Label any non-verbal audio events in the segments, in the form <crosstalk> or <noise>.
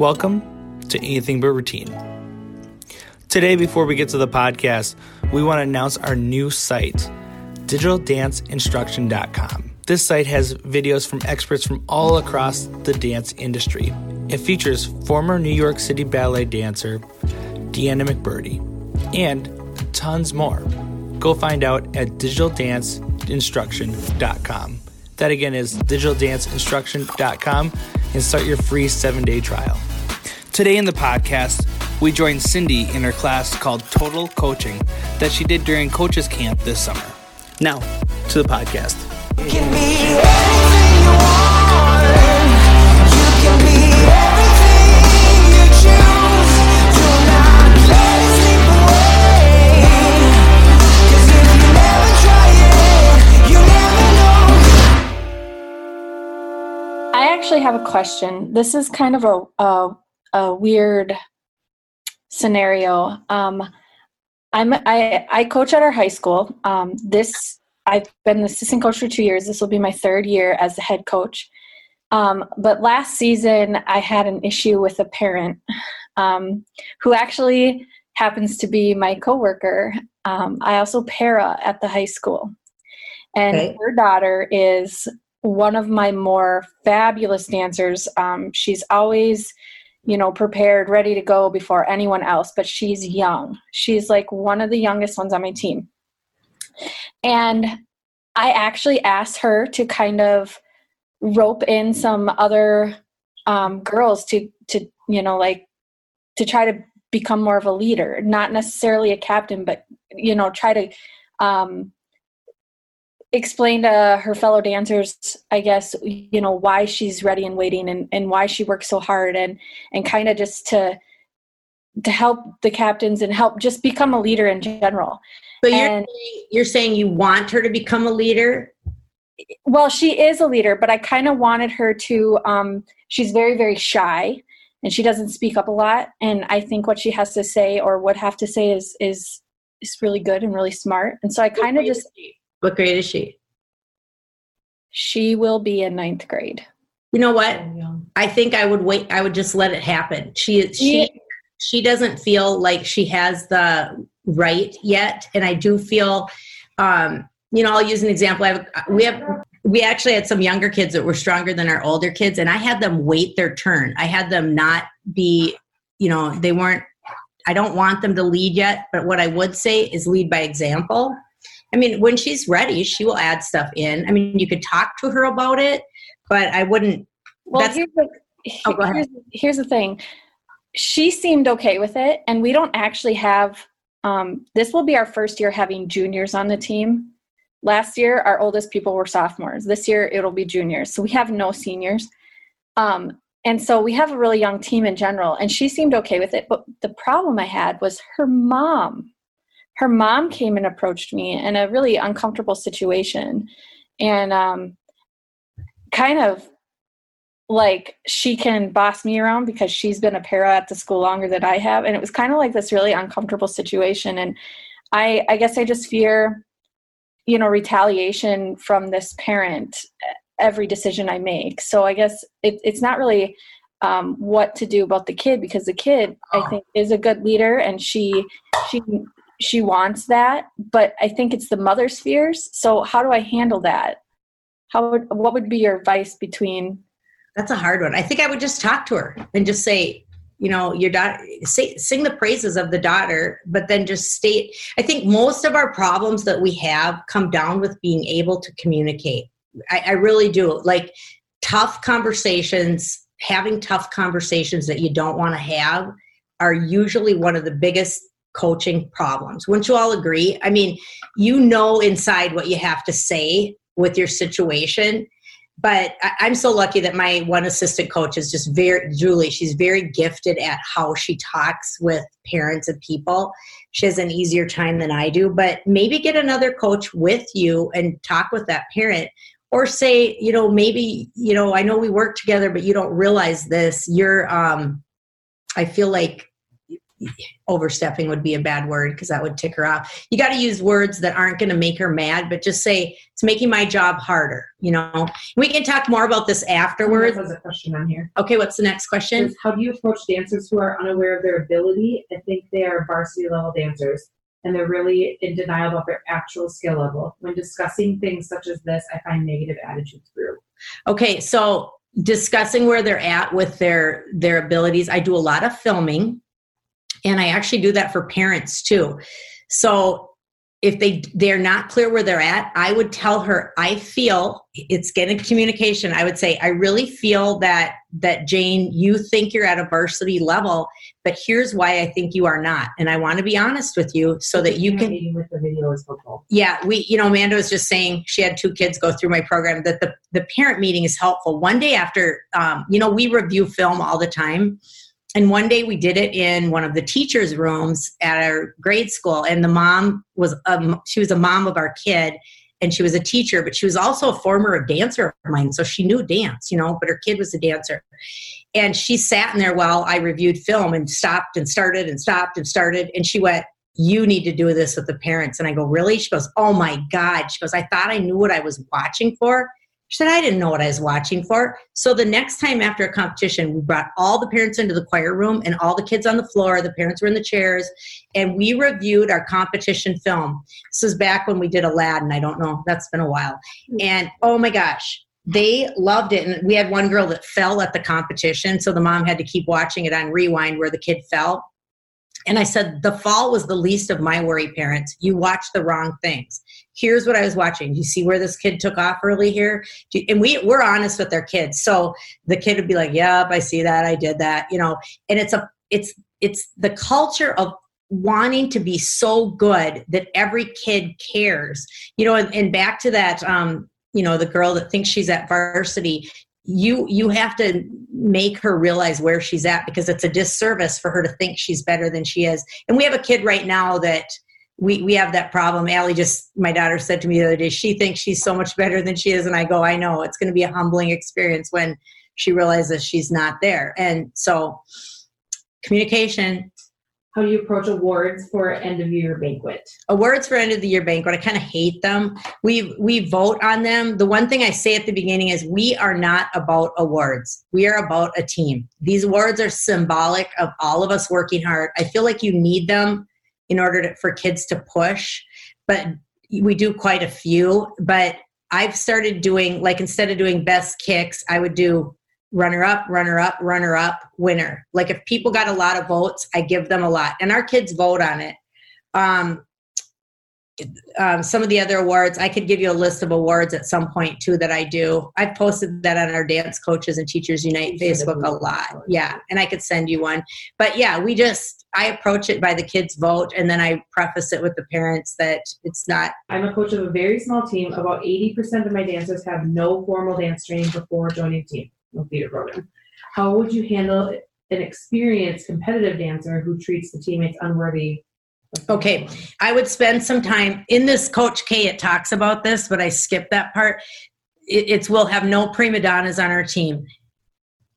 Welcome to Anything But Routine. Today, before we get to the podcast, we want to announce our new site, digitaldanceinstruction.com. This site has videos from experts from all across the dance industry. It features former New York City ballet dancer Deanna McBurney and tons more. Go find out at digitaldanceinstruction.com. That again is digitaldanceinstruction.com and start your free seven day trial. Today in the podcast, we join Cindy in her class called Total Coaching that she did during Coaches Camp this summer. Now, to the podcast. Have a question. This is kind of a a, a weird scenario. Um, I'm I I coach at our high school. Um, this I've been the assistant coach for two years. This will be my third year as the head coach. Um, but last season, I had an issue with a parent um, who actually happens to be my coworker. Um, I also para at the high school, and Okay. her daughter is one of my more fabulous dancers. Um, she's always, you know, prepared, ready to go before anyone else, but she's young. She's like one of the youngest ones on my team. And I actually asked her to kind of rope in some other um, girls to, to, you know, like to try to become more of a leader, not necessarily a captain, but, you know, try to, um, explain to her fellow dancers i guess you know why she's ready and waiting and, and why she works so hard and and kind of just to to help the captains and help just become a leader in general. So you're And- saying, you're saying you want her to become a leader? well she is a leader but i kind of wanted her to um she's very very shy and she doesn't speak up a lot. And i think what she has to say or would have to say is is is really good and really smart. And so i kind of just What grade is she? she will be in ninth grade You know what? I think I would wait. I would just let it happen. She she Yeah. she doesn't feel like she has the right yet, and I do feel. Um, you know, I'll use an example. I have, we have we actually had some younger kids that were stronger than our older kids, and I had them wait their turn. I had them not be, you know, they weren't. I don't want them to lead yet, but what I would say is lead by example. I mean, when she's ready, she will add stuff in. I mean, you could talk to her about it, but I wouldn't Well, That's- here's the, Oh, here's, here's the thing. She seemed okay with it, and we don't actually have. Um, this will be our first year having juniors on the team. Last year, our oldest people were sophomores. This year, it'll be juniors. So we have no seniors. Um, and so we have a really young team in general, and she seemed okay with it. But the problem I had was her mom. Her mom came and approached me in a really uncomfortable situation, and um, kind of like she can boss me around because she's been a para at the school longer than I have. And it was kind of like this really uncomfortable situation. And I I guess I just fear you know retaliation from this parent every decision I make. So I guess it, it's not really um, what to do about the kid because the kid I think is a good leader and she she she wants that but I think it's the mother's fears so how do I handle that how would what would be your advice between That's a hard one. I think I would just talk to her and just say, you know, your daughter, say, sing the praises of the daughter, but then just state. I think most of our problems that we have come down with being able to communicate. I, I really do. Like tough conversations, having tough conversations that you don't want to have are usually one of the biggest coaching problems. Wouldn't you all agree? I mean, you know inside what you have to say with your situation but I'm so lucky that my one assistant coach is just very Julie. She's very gifted at how she talks with parents and people. She has an easier time than I do, but maybe get another coach with you and talk with that parent or say, you know, maybe, you know, I know we work together, but you don't realize this. You're, um, I feel like overstepping would be a bad word because that would tick her off. You got to use words that aren't going to make her mad, but just say it's making my job harder. You know, we can talk more about this afterwards. There's a question on here. Okay, what's the next question? Says, How do you approach dancers who are unaware of their ability and think they are varsity level dancers? And they're really in denial about their actual skill level. When discussing things such as this, I find negative attitudes through. Okay, so discussing where they're at with their their abilities. I do a lot of filming and I actually do that for parents too. So if they they're not clear where they're at i would tell her i feel it's getting communication i would say i really feel that that jane you think you're at a varsity level but here's why i think you are not and i want to be honest with you so that you can Meeting with the video is helpful. yeah we you know amanda was just saying she had two kids go through my program that the the parent meeting is helpful one day after um, you know we review film all the time and one day we did it in one of the teachers rooms at our grade school and the mom was um, she was a mom of our kid and she was a teacher but she was also a former dancer of mine so she knew dance you know but her kid was a dancer. And she sat in there while i reviewed film and stopped and started and stopped and started and she went you need to do this with the parents. And i go really? She goes oh my god. She goes i thought i knew what i was watching for she said, I didn't know what I was watching for. So the next time after a competition, we brought all the parents into the choir room and all the kids on the floor. The parents were in the chairs, and we reviewed our competition film. This is back when we did Aladdin. I don't know, that's been a while. Hmm. And oh my gosh, they loved it. And we had one girl that fell at the competition. So the mom had to keep watching it on rewind where the kid fell. And I said, the fall was the least of my worry, parents. You watched the wrong things. Here's what I was watching. You see where this kid took off early here? And we, we're honest with their kids. So the kid would be like, Yep, I see that. I did that, you know, and it's a it's it's the culture of wanting to be so good that every kid cares. You know, and, and back to that um, you know, the girl that thinks she's at varsity, you you have to make her realize where she's at because it's a disservice for her to think she's better than she is and we have a kid right now that we we have that problem. Allie just my daughter said to me the other day she thinks she's so much better than she is. And I go I know. It's going to be a humbling experience when she realizes she's not there. And so communication. How do you approach awards for end of year banquet? awards for end of the year banquet i kind of hate them. We we vote on them. The one thing i say at the beginning is we are not about awards. We are about a team. These awards are symbolic of all of us working hard. I feel like you need them in order to, for kids to push but we do quite a few but i've started doing like instead of doing best kicks i would do runner up, runner up, runner up, winner. Like if people got a lot of votes, I give them a lot. And our kids vote on it. Um, um, some of the other awards, I could give you a list of awards at some point too that I do. I've posted that on our Dance Coaches and Teachers Unite Facebook a lot. Yeah, and I could send you one. But yeah, we just, I approach it by the kids' vote and then I preface it with the parents that it's not. I'm a coach of a very small team. About 80% of my dancers have no formal dance training before joining team, no theater program. How would you handle an experienced competitive dancer who treats the teammates unworthy? Okay. I would spend some time in this Coach K. It talks about this, but I skipped that part. It, it's we'll have no prima donnas on our team.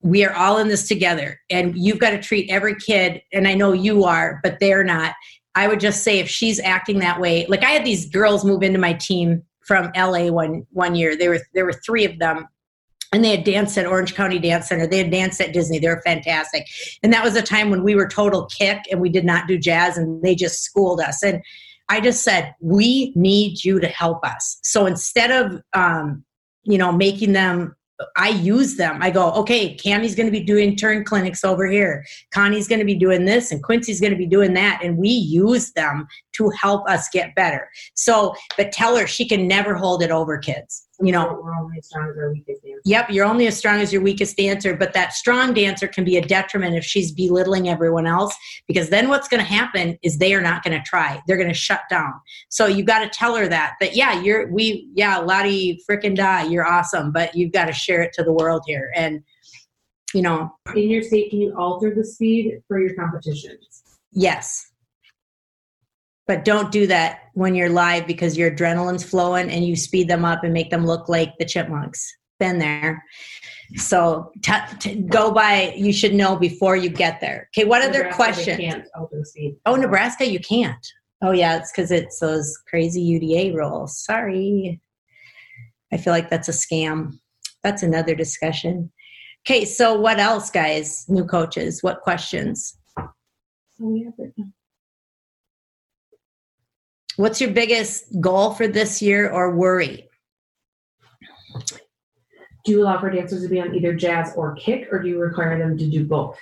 We are all in this together, and you've got to treat every kid. And I know you are, but they're not. I would just say if she's acting that way, like I had these girls move into my team from LA one one year. There were there were three of them and they had danced at Orange County Dance Center. They had danced at Disney. They were fantastic. And that was a time when we were total kick and we did not do jazz and they just schooled us. And I just said, we need you to help us. So instead of, um, you know, making them, I use them. I go, okay, Cammy's going to be doing turn clinics over here. Connie's going to be doing this and Quincy's going to be doing that. And we use them to help us get better. So, but tell her she can never hold it over kids. You know, we're only strong as our weakest. Yep, you're only as strong as your weakest dancer, but that strong dancer can be a detriment if she's belittling everyone else because then what's going to happen is they are not going to try. They're going to shut down. So you've got to tell her that that yeah, you're we yeah, Lottie frickin' die, you're awesome, but you've got to share it to the world here and you know, In your state, can you alter the speed for your competitions? yes. But don't do that when you're live because your adrenaline's flowing and you speed them up and make them look like the chipmunks. Been there. So t- t- go by. You should know before you get there. Okay. What other Nebraska, they questions? Can't open speed. Oh, Nebraska, you can't. Oh, yeah, it's because it's those crazy UDA rules. Sorry. I feel like that's a scam. That's another discussion. Okay, so what else, guys? New coaches, what questions? So we have it. What's your biggest goal for this year or worry? Do you allow for dancers to be on either jazz or kick, or do you require them to do both?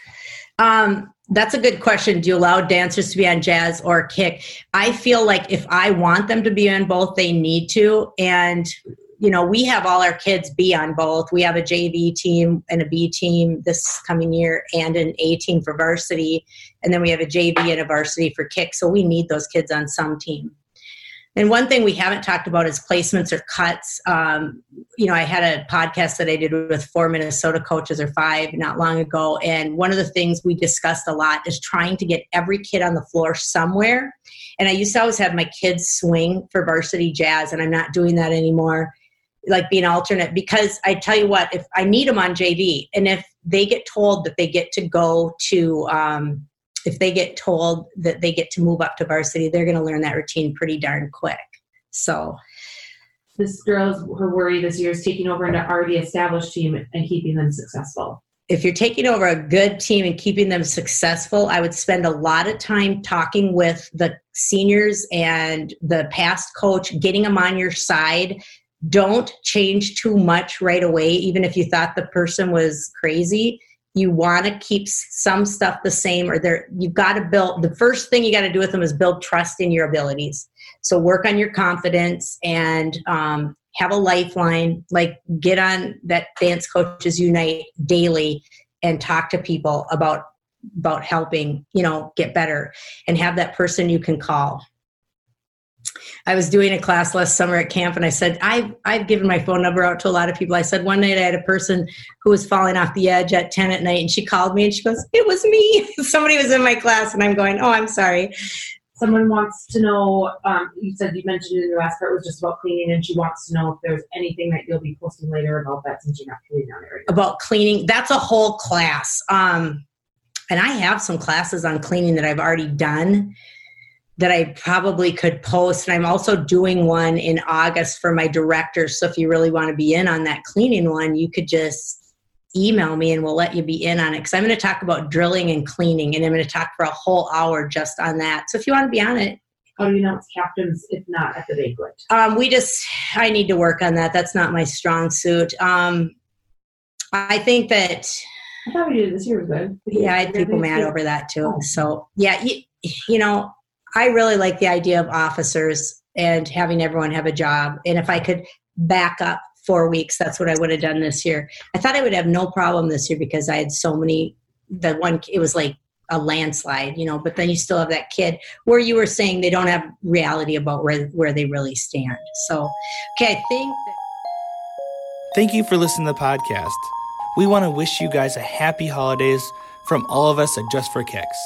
Um, that's a good question. Do you allow dancers to be on jazz or kick? I feel like if I want them to be on both, they need to. And, you know, we have all our kids be on both. We have a JV team and a B team this coming year and an A team for varsity. And then we have a JV and a varsity for kick. So we need those kids on some team. And one thing we haven't talked about is placements or cuts. Um, you know, I had a podcast that I did with four Minnesota coaches or five not long ago. And one of the things we discussed a lot is trying to get every kid on the floor somewhere. And I used to always have my kids swing for varsity jazz, and I'm not doing that anymore, like being alternate, because I tell you what, if I need them on JV, and if they get told that they get to go to, um, if they get told that they get to move up to varsity, they're going to learn that routine pretty darn quick. So, This girl's her worry this year is taking over an already established team and keeping them successful. if you're taking over a good team and keeping them successful, I would spend a lot of time talking with the seniors and the past coach, getting them on your side. Don't change too much right away, even if you thought the person was crazy. You want to keep some stuff the same, or there you've got to build. The first thing you got to do with them is build trust in your abilities. So work on your confidence and um, have a lifeline. Like get on that Dance Coaches Unite daily and talk to people about about helping you know get better and have that person you can call i was doing a class last summer at camp and i said i've, I've given my phone number out to a lot of people. I said one night i had a person who was falling off the edge at 10 at night and she called me and she goes it was me. <laughs> Somebody was in my class and i'm going oh i'm sorry. Someone wants to know. Um, you said you mentioned in the last part was just about cleaning, and she wants to know if there's anything that you'll be posting later about that since you're not cleaning on it right about cleaning that's a whole class. Um and i have some classes on cleaning that i've already done that i probably could post. And i'm also doing one in august for my directors so if you really want to be in on that cleaning one you could just email me and we'll let you be in on it. Because i'm going to talk about drilling and cleaning and i'm going to talk for a whole hour just on that. So if you want to be on it. How do you announce captains if not at the banquet? um, we just i need to work on that. That's not my strong suit. Um, i think that I thought we did it this year was good. yeah, I had people mad over that too. So yeah, you, you know, I really like the idea of officers and having everyone have a job. And if I could back up four weeks, that's what I would have done this year. I thought I would have no problem this year because I had so many. The one it was like a landslide, you know. But then you still have that kid where you were saying they don't have reality about where where they really stand. So okay, I think. That- Thank you for listening to the podcast. We want to wish you guys a happy holidays from all of us at Just for Kicks.